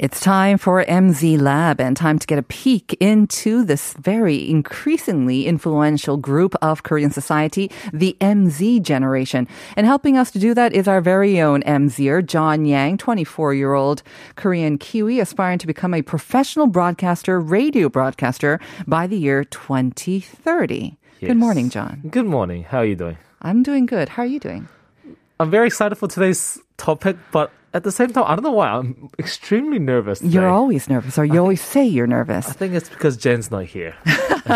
It's time for MZ Lab and time to get a peek into this very increasingly influential group of Korean society, the MZ generation. And helping us to do that is our very own MZer, John Yang, 24 year old Korean Kiwi, aspiring to become a professional broadcaster, radio broadcaster by the year 2030. Good morning, John. Good morning. How are you doing? I'm doing good. How are you doing? I'm very excited for today's topic, but at the same time, I don't know why I'm extremely nervous. Today. You're always nervous, or you always say you're nervous. I think it's because Jen's not here.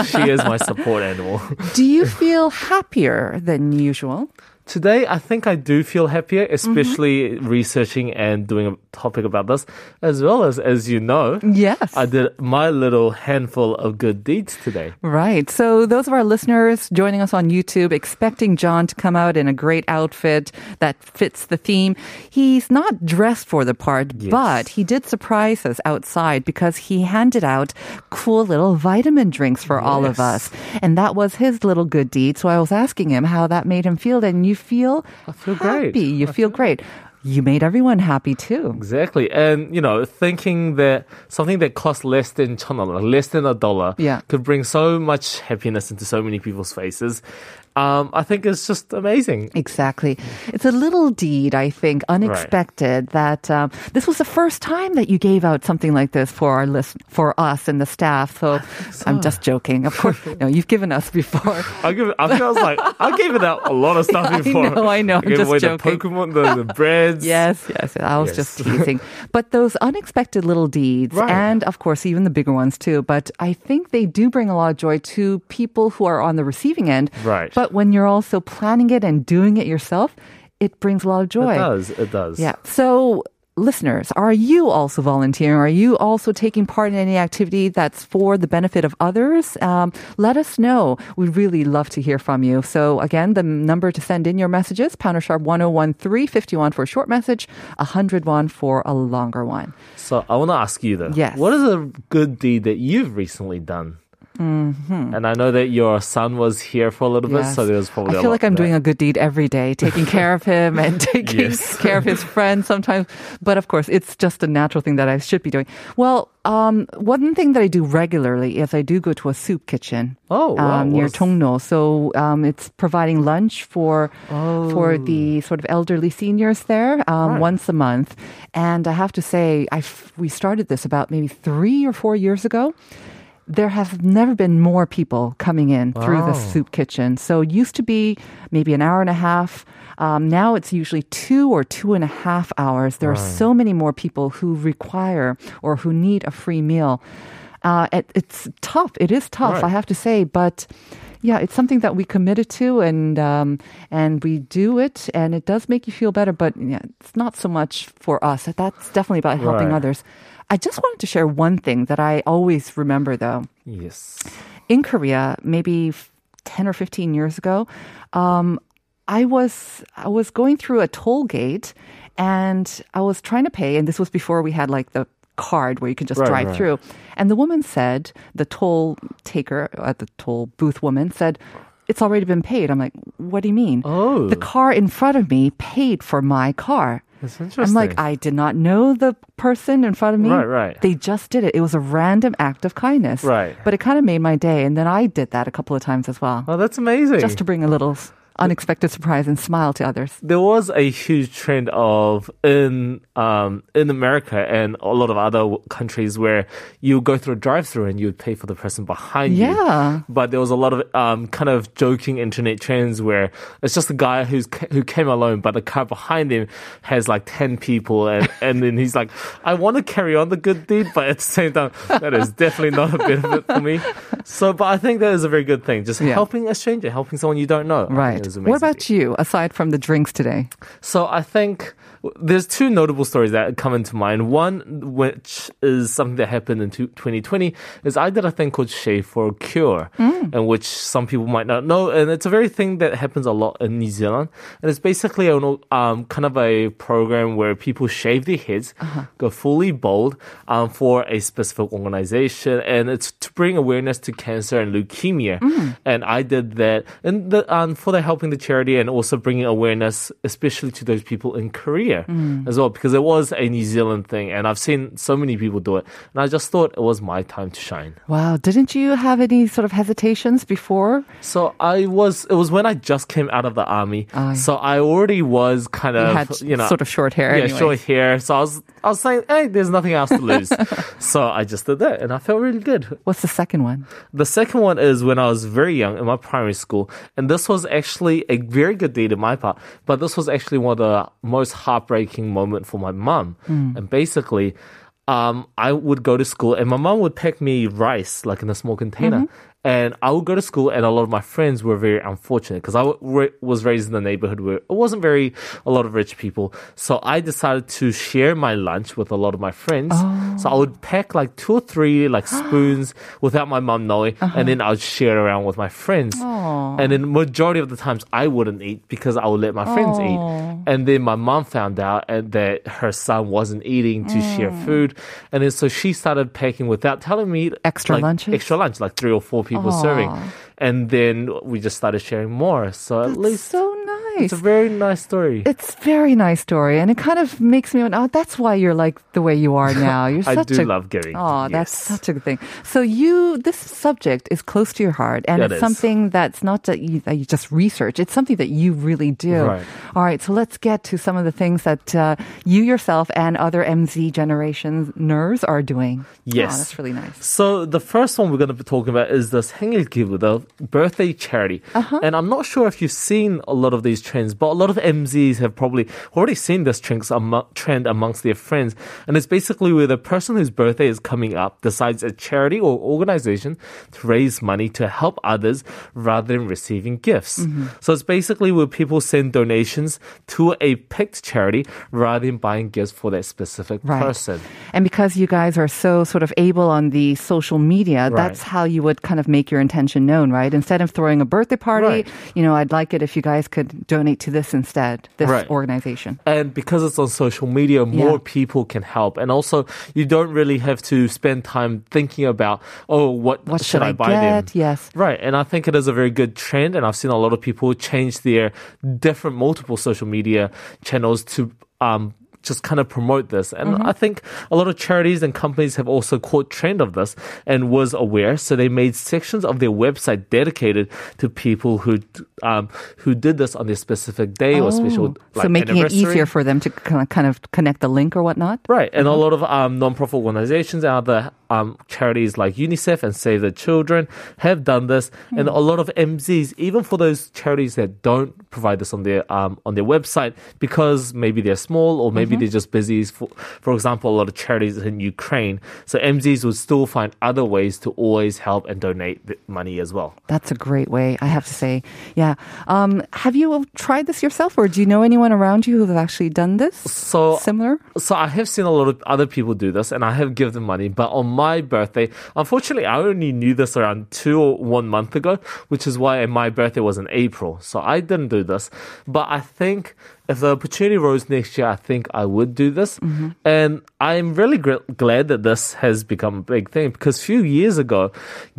she is my support animal. Do you feel happier than usual? Today, I think I do feel happier, mm-hmm. especially researching and doing a topic about this, as well as, as you know, Yes. I did my little handful of good deeds today. Right. So those of our listeners joining us on YouTube, expecting John to come out in a great outfit that fits the theme. He's not dressed for the part, Yes. but he did surprise us outside because he handed out cool little vitamin drinks for all of us. And that was his little good deed. So I was asking him how that made him feel. And you feel I feel great. happy. You I feel great. You made everyone happy too. Exactly. And, you know, thinking that something that costs less than 천 won, less than a dollar, Yeah. could bring so much happiness into so many people's faces, um, I think it's just amazing. Exactly. It's a little deed, I think, unexpected that um, this was the first time that you gave out something like this for our list, for us and the staff. So I'm just joking. Of course, no, you've given us before. I give it, I was like, I gave it out a lot of stuff I before. know, I know, I'm gave just away joking. the Pokemon, the, the breads. Yes, yes. I was Yes. just teasing. But those unexpected little deeds, Right. and of course, even the bigger ones too. But I think they do bring a lot of joy to people who are on the receiving end. Right. But when you're also planning it and doing it yourself, it brings a lot of joy. It does. It does. Yeah. So, listeners, are you also volunteering? Are you also taking part in any activity that's for the benefit of others? Um, let us know. We'd really love to hear from you. So, again, the number to send in your messages, pounder sharp 1013, 51 for a short message, 101 for a longer one. So I want to ask you though. Yes. What is a good deed that you've recently done? Mm-hmm. And I know that your son was here for a little bit, Yes. so there was probably. I feel like I'm doing a good deed every day, taking care of him and taking Yes. care of his friends sometimes. But of course, it's just a natural thing that I should be doing. Well, um, one thing that I do regularly is I do go to a soup kitchen. Oh, wow. um, near Chongno. So um, it's providing lunch for for the sort of elderly seniors there um, Oh. Right. once a month. And I have to say, I we started this about maybe three or four years ago there have never been more people coming in through the soup kitchen. So it used to be maybe an hour and a half. Um, now it's usually two or two and a half hours. There are so many more people who require or who need a free meal. Uh, it, it's tough. It is tough, Right. I have to say, but. Yeah, it's something that we committed to, and um, and we do it, and it does make you feel better. But yeah, it's not so much for us. That's definitely about helping Right. others. I just wanted to share one thing that I always remember, though Yes. in Korea, maybe 10 or 15 years ago, um, I was I was going through a toll gate and I was trying to pay and this was before we had like the card where you can just Right, drive right. through. And the woman said, the toll taker at the toll booth woman said, it's already been paid. I'm like, what do you mean? Oh. The car in front of me paid for my car. That's I'm like, I did not know the person in front of me. Right, right. They just did it. It was a random act of kindness. Right. But it kind of made my day. And then I did that a couple of times as well. Oh, that's amazing. Just to bring a little unexpected surprise and smile to others. there was a huge trend of in um, in America and a lot of other countries where you go through a drive-through and you would pay for the person behind you. Yeah. But there was a lot of um, kind of joking internet trends where it's just a guy who's who came alone, but the car behind him has like ten people, and and then he's like, I want to carry on the good deed, but at the same time, that is definitely not a benefit for me. So, but I think that is a very good thing, just Yeah. helping a stranger, helping someone you don't know. Right. What about you, aside from the drinks today? so I think there's two notable stories that come into mind. One, which is something that happened in 2020, is I did a thing called Shave for a Cure, and which some people might not know. And it's a very thing that happens a lot in New Zealand. And it's basically a um, kind of a program where people shave their heads, go fully bald um, for a specific organization. And it's to bring awareness to cancer and leukemia. And I did that and the, um, for the helping the charity and also bringing awareness, especially to those people in Korea mm. as well, because it was a New Zealand thing. And I've seen so many people do it. And I just thought it was my time to shine. Wow, didn't you have any sort of hesitations before? So I was, it was when I just came out of the army. So I already was kind You of, had you know, sort of short hair. yeah, short hair. So I was, I was saying, hey, there's nothing else to lose. so I just did that and I felt really good. What's the second one? The second one is when I was very young in my primary school, and this was actually a very good deed on my part, but this was actually one of the most heartbreaking moment for my mum. And basically, um, I would go to school, and my mom would pack me rice like in a small container. And I would go to school, and a lot of my friends were very unfortunate because I w- was raised in a neighborhood where it wasn't very a lot of rich people. So I decided to share my lunch with a lot of my friends. So I would oh. pack like two or three like spoons without my mom knowing, and uh-huh. then I would share it around with my friends. And then majority of the times I wouldn't eat because I would let my friends eat. And then my mom found out and that her son wasn't eating to share mm. food, and then so she started packing without telling me Extra like, lunches? extra lunch, like three or four people serving. And then we just started sharing more. So at least so nice nice. It's a very nice story. It's very nice story, and it kind of makes me. Oh, that's why you're like the way you are now. You're I do a, love giving. Oh, yes. that's such a good thing. So you, this subject is close to your heart, and it's something that's not that you, that you, just research. It's something that you really do. Right. All right, so let's get to some of the things that uh, you yourself and other MZ generation nerds are doing. Yes, oh, that's really nice. So the first one we're going to be talking about is this Hengil the birthday charity, uh-huh. and I'm not sure if you've seen a lot of these trends, but a lot of MZs have probably already seen this trend, amo- trend amongst their friends. And it's basically where the person whose birthday is coming up decides a charity or organization to raise money to help others rather than receiving gifts. Mm-hmm. So it's basically where people send donations to a picked charity rather than buying gifts for that specific Right. person. And because you guys are so sort of able on the social media, that's how you would kind of make your intention known, right? Instead of throwing a birthday party, Right. you know, I'd like it if you guys could donate to this instead, this Right. organization. And because it's on social media, more Yeah. people can help. And also, you don't really have to spend time thinking about, oh, what, What should should I I buy them? Yes. Right. And I think it is a very good trend. And I've seen a lot of people change their different multiple social media channels to, um, just kind of promote this. And Mm-hmm. I think a lot of charities and companies have also caught trend of this and was aware. So they made sections of their website dedicated to people who, um, who did this on their specific day or special, Oh, like so making it easier for them to kind of, kind of connect the link or whatnot. Right, and a lot of um, non-profit organizations and other um, charities like UNICEF and Save the Children have done this, and a lot of MZs, even for those charities that don't provide this on their um, on their website because maybe they're small or maybe they're just busy. For, for example, a lot of charities in Ukraine, so MZs would still find other ways to always help and donate money as well. That's a great way, I have to say. Yeah. Um, have you tried this yourself, or do you know anyone around you who have actually done this? So Similar? So I have seen a lot of other people do this, and I have given them money. But on my birthday, unfortunately, I only knew this around two or one month ago, which is why my birthday was in April. So I didn't do this. But I think if the opportunity rose next year, I think I would do this. And I'm really gr- glad that this has become a big thing because a few years ago,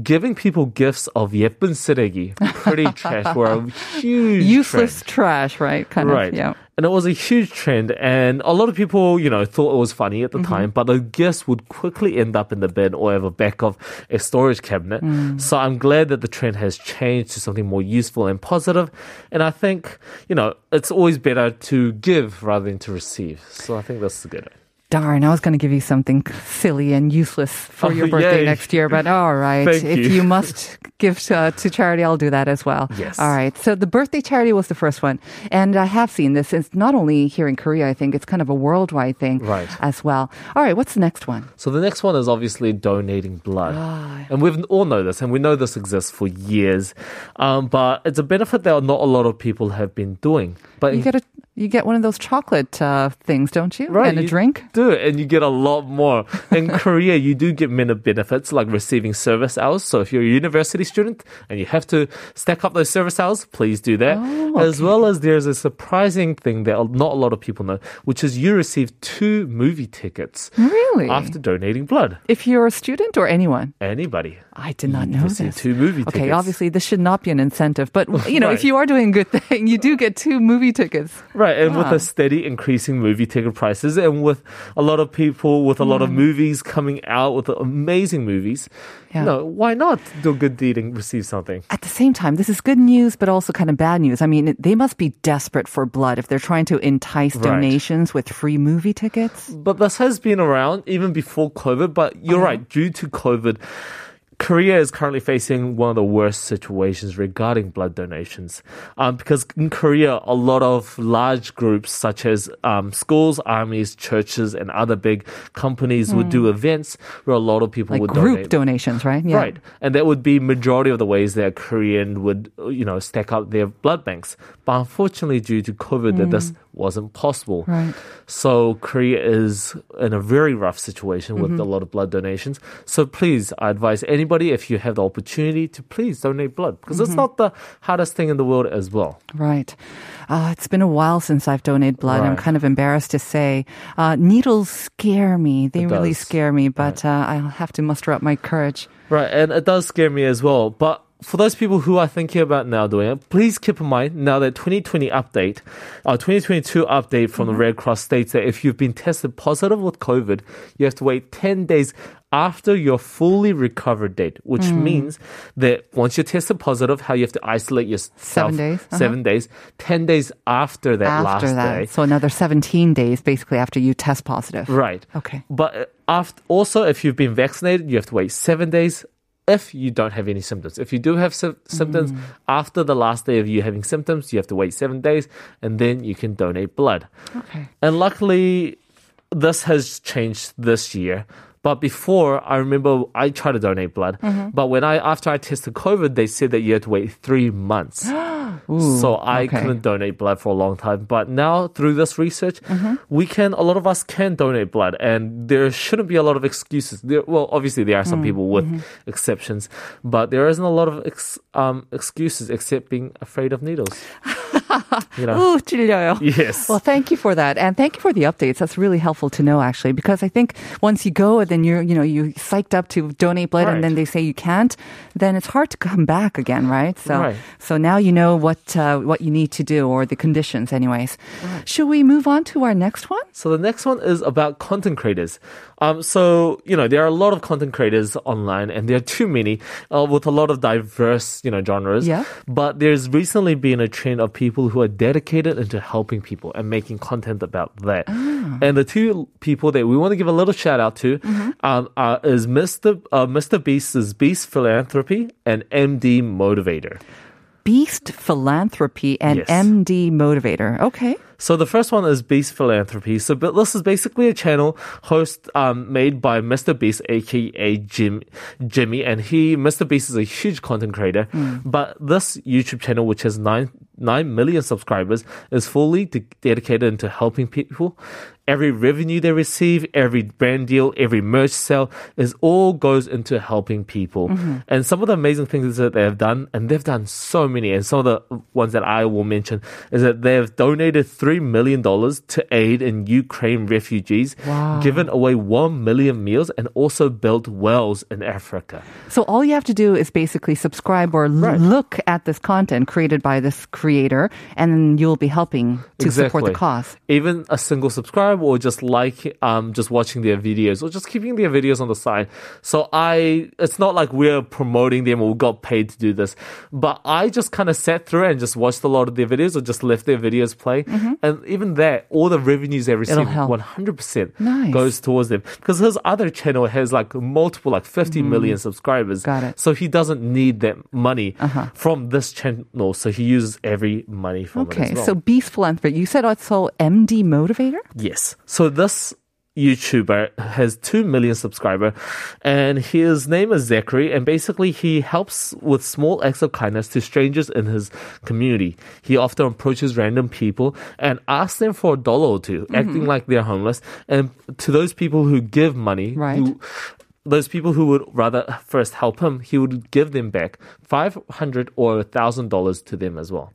giving people gifts of 예쁜 쓰레기, pretty trash, were a huge Useless trend. trash, right? Kind Right. of. Yeah. And it was a huge trend, and a lot of people, you know, thought it was funny at the mm-hmm. time, but the gifts would quickly end up in the bin or at the back of a storage cabinet. Mm. So I'm glad that the trend has changed to something more useful and positive. And I think, you know, it's always better to give rather than to receive. So I think that's the good. Darn, I was going to give you something silly and useless for Oh, your birthday yay. next year, but all right. Thank if you. you must give to, to charity, I'll do that as well. Yes. All right. So the birthday charity was the first one. And I have seen this. It's not only here in Korea, I think it's kind of a worldwide thing Right. as well. All right. What's the next one? So the next one is obviously donating blood. And we've all know this, and we know this exists for years. Um, but it's a benefit that not a lot of people have been doing. But You get a you get one of those chocolate uh, things, don't you? Right, And a you drink. Do it, and you get a lot more. In Korea, you do get many benefits like receiving service hours. So if you're a university student and you have to stack up those service hours, please do that. Oh, As well as there's a surprising thing that not a lot of people know, which is you receive two movie tickets Really? after donating blood. if you're a student or anyone? Anybody. I did not know this. two movie tickets. okay, obviously this should not be an incentive, but you know, if you are doing a good thing, you do get two movie tickets. Right, and with Ah. the steady increasing movie ticket prices, and with a lot of people, with a lot of Hmm. movies coming out with amazing movies, Yeah. you know, why not do a good deed and receive something? At the same time, this is good news, but also kind of bad news. I mean, they must be desperate for blood if they're trying to entice Right. donations with free movie tickets. But this has been around even before COVID. But you're Uh-huh. right, due to COVID, Korea is currently facing one of the worst situations regarding blood donations. Um, because in Korea, a lot of large groups such as um, schools, armies, churches, and other big companies would do events where a lot of people Hmm. Like would group donate. donations, right? Yeah. Right. And that would be majority of the ways that Korean would, you know, stack up their blood banks. But unfortunately, due to COVID, that this wasn't possible. Hmm. Right. So Korea is in a very rough situation with Mm-hmm. a lot of blood donations. So please, I advise anybody, if you have the opportunity, to please donate blood because Mm-hmm. it's not the hardest thing in the world as well. Right. Uh, it's been a while since I've donated blood. I'm kind of embarrassed to say. Uh, needles scare me. They It really does. scare me, but uh, I'll have to muster up my courage. Right, and it does scare me as well. But for those people who are thinking about now doing it, please keep in mind now that 2020 update, uh, 2022 update from the Red Cross states that if you've been tested positive with COVID, you have to wait 10 days after your fully recovered date, which means that once you're tested positive, how you have to isolate yourself Seven days, uh-huh. seven days, 10 days after that after last that, day. so another 17 days basically after you test positive. Right. Okay. But after, also, if you've been vaccinated, you have to wait seven days. If you don't have any symptoms, if you do have sy- symptoms Mm. after the last day of you having symptoms, you have to wait seven days, and then you can donate blood. Okay. And luckily, this has changed this year. But before, I remember I tried to donate blood. Mm-hmm. But when I after I tested COVID, they said that you had to wait three months. so I okay. couldn't donate blood for a long time. But now through this research, Mm-hmm. we can. A lot of us can donate blood, and there shouldn't be a lot of excuses. There, well, obviously there are some Mm, people with mm-hmm. exceptions, but there isn't a lot of ex, um, excuses except being afraid of needles. you know. Ooh, 찔려요. Yes. Well, thank you for that, and thank you for the updates. That's really helpful to know, actually, because I think once you go and then you're, you know, you psyched up to donate blood, and Right. then they say you can't, then it's hard to come back again, right? So, Right. so now you know what uh, what you need to do or the conditions, anyways. Should we move on to our next one? So the next one is about content creators. Um, so you know there are a lot of content creators online, and there are too many uh, with a lot of diverse you know genres. Yeah. But there's recently been a trend of people who are dedicated into helping people and making content about that. And the two people that we want to give a little shout out to um, are, is Mr. Uh, Mr. Beast's Beast Philanthropy and MD Motivator. Beast Philanthropy and Yes. MD Motivator. Okay. So the first one is Beast Philanthropy. So but this is basically a channel host um, made by Mr. Beast, aka Jim, Jimmy, and he Mr. Beast is a huge content creator. But this YouTube channel, which has nine nine million subscribers, is fully de- dedicated into helping people. Every revenue they receive, every brand deal, every merch sale is all goes into helping people. Mm-hmm. And some of the amazing things that they have done, and they've done so many, and some of the ones that I will mention is that they have donated $3 million to aid in Ukraine refugees, Wow. given away 1 million meals, and also built wells in Africa. So all you have to do is basically subscribe or Right. look at this content created by this creator, and then you'll be helping to support the Exactly. cause. Even a single subscribe or just like um just watching their videos or just keeping their videos on the side. So I it's not like we're promoting them or we got paid to do this. But I just kind of sat through and just watched a lot of their videos or just left their videos play. And even that, all the revenues they receive Mm-hmm. 100% Nice. goes towards them. Because his other channel has like multiple, like 50 million subscribers. Mm-hmm. Got it. So he doesn't need that money from this channel. So he uses every money from it Okay, well. so Beast Philanthropy. You said also MD Motivator? Yes. So this YouTuber has 2 million subscriber and his name is Zachary and basically he helps with small acts of kindness to strangers in his community. He often approaches random people and asks them for a dollar or 2 Mm-hmm. acting like they're homeless. And to those people who give money, Right. who, those people who would rather first help him, he would give them back 500 or $1,000 to them as well.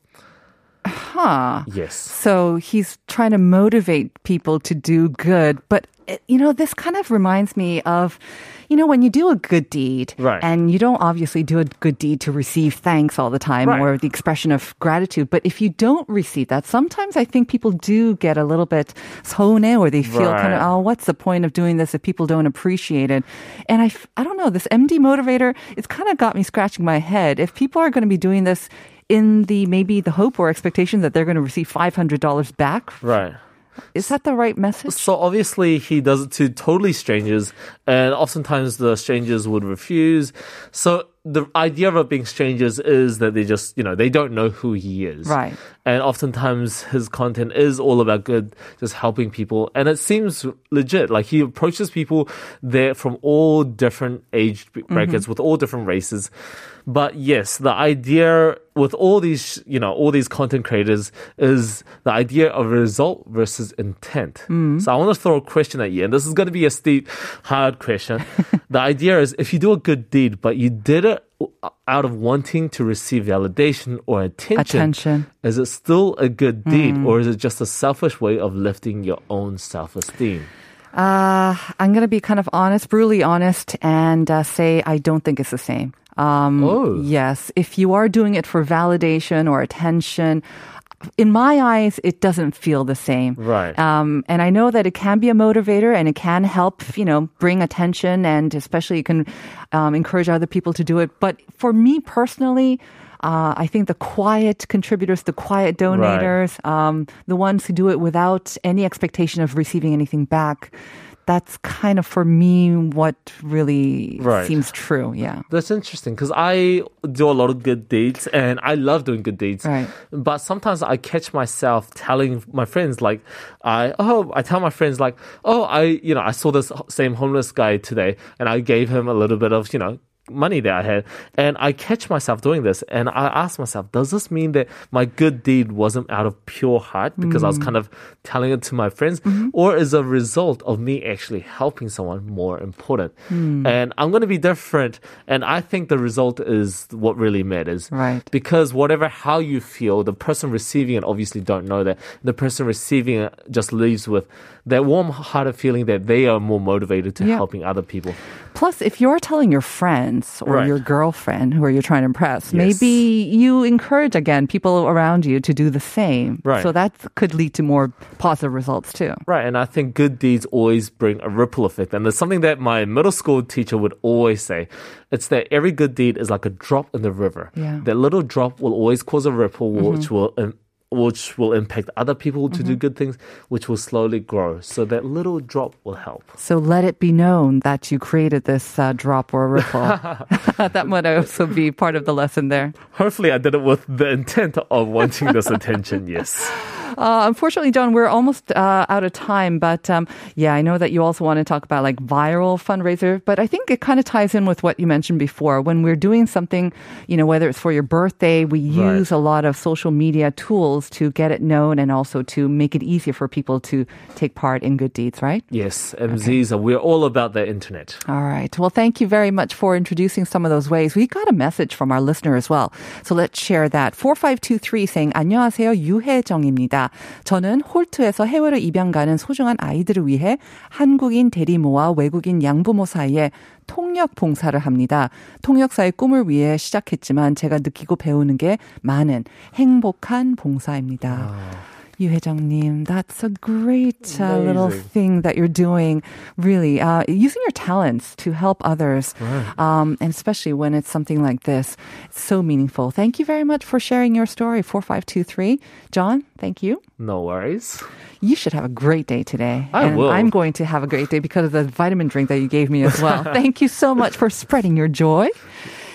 Huh. Yes. So he's trying to motivate people to do good. But, eh, you know, this kind of reminds me of, you know, when you do a good deed, Right. and you don't obviously do a good deed to receive thanks all the time Right. or the expression of gratitude. But if you don't receive that, sometimes I think people do get a little bit 서운해 or they feel kind of, Right. oh, what's the point of doing this if people don't appreciate it? And I, f- I don't know, this MD motivator, it's kind of got me scratching my head. If people are going to be doing this in the maybe the hope or expectation that they're going to receive $500 back, Right. is that the right message? So obviously he does it to totally strangers, and oftentimes the strangers would refuse. So the idea of it being strangers is that they just, you know, they don't know who he is. Right. And oftentimes his content is all about good, just helping people. And it seems legit. Like he approaches people there from all different age brackets mm-hmm. with all different races. But yes, the idea with all these, you know, all these content creators is the idea of result versus intent. So I want to throw a question at you, and this is going to be a steep, hard question. the idea is if you do a good deed, but you did it out of wanting to receive validation or attention, Attention. is it still a good deed, or is it just a selfish way of lifting your own self-esteem? Uh, I'm going to be kind of honest, brutally honest, and uh, say I don't think it's the same. Um, Oh. Yes. If you are doing it for validation or attention, in my eyes, it doesn't feel the same. Right. Um, and I know that it can be a motivator and it can help, you know, bring attention and especially you can um, encourage other people to do it. But for me personally, uh, I think the quiet contributors, the quiet donators, um, the ones who do it without any expectation of receiving anything back, that's kind of for me what really Right. seems true. Yeah. That's interesting because I do a lot of good deeds and I love doing good deeds. Right. But sometimes I catch myself telling my friends like, I oh I tell my friends like, oh I you know I saw this same homeless guy today and I gave him a little bit of you know money that I had and I catch myself doing this and I ask myself, does this mean that my good deed wasn't out of pure heart because I was mm. kind of telling it to my friends mm-hmm. or is a result of me actually helping someone more important? Mm. And I'm going to be different and I think the result is what really matters. Right. Because whatever how you feel, the person receiving it obviously don't know that. The person receiving it just leaves with that warm-hearted feeling that they are more motivated to Yeah. helping other people. Plus, if you're telling your or Right. your girlfriend who are you trying to impress, Yes. maybe you encourage again people around you to do the same. Right. So that could lead to more positive results too. Right, and I think good deeds always bring a ripple effect. And there's something that my middle school teacher would always say. It's that every good deed is like a drop in the river. Yeah. Mm-hmm. That little drop will always cause a ripple, which will which will impact other people to Mm-hmm. do good things, which will slowly grow. So that little drop will help. So let it be known that you created this uh, drop or ripple. that might also be part of the lesson there. Hopefully, I did it with the intent of wanting this attention. Yes. Uh, unfortunately, John, we're almost uh, out of time. But um, yeah, I know that you also want to talk about like viral fundraiser. But I think it kind of ties in with what you mentioned before. When we're doing something, you know, whether it's for your birthday, we Right. use a lot of social media tools to get it known and also to make it easier for people to take part in good deeds, right? Yes, MZs, are we're all about the internet. All right. Well, thank you very much for introducing some of those ways. We got a message from our listener as well. So let's share that. 4523 saying, 안녕하세요. 유혜정입니다. 저는 홀트에서 해외로 입양 가는 소중한 아이들을 위해 한국인 대리모와 외국인 양부모 사이에 통역 봉사를 합니다. 통역사의 꿈을 위해 시작했지만 제가 느끼고 배우는 게 많은 행복한 봉사입니다. 유 Yu Haejung님, that's a great uh, little thing that you're doing. Really, uh, using your talents to help others, right. um, and especially when it's something like this, it's so meaningful. Thank you very much for sharing your story. Four five two three, John. Thank you. No worries. You should have a great day today. I and will. I'm going to have a great day because of the vitamin drink that you gave me as well. Thank you so much for spreading your joy.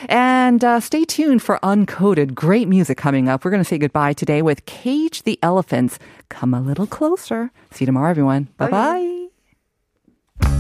And uh, stay tuned for Uncoded. Great music coming up. We're going to say goodbye today with Cage the Elephants. Come a little closer. See you tomorrow, everyone. Bye-bye. bye bye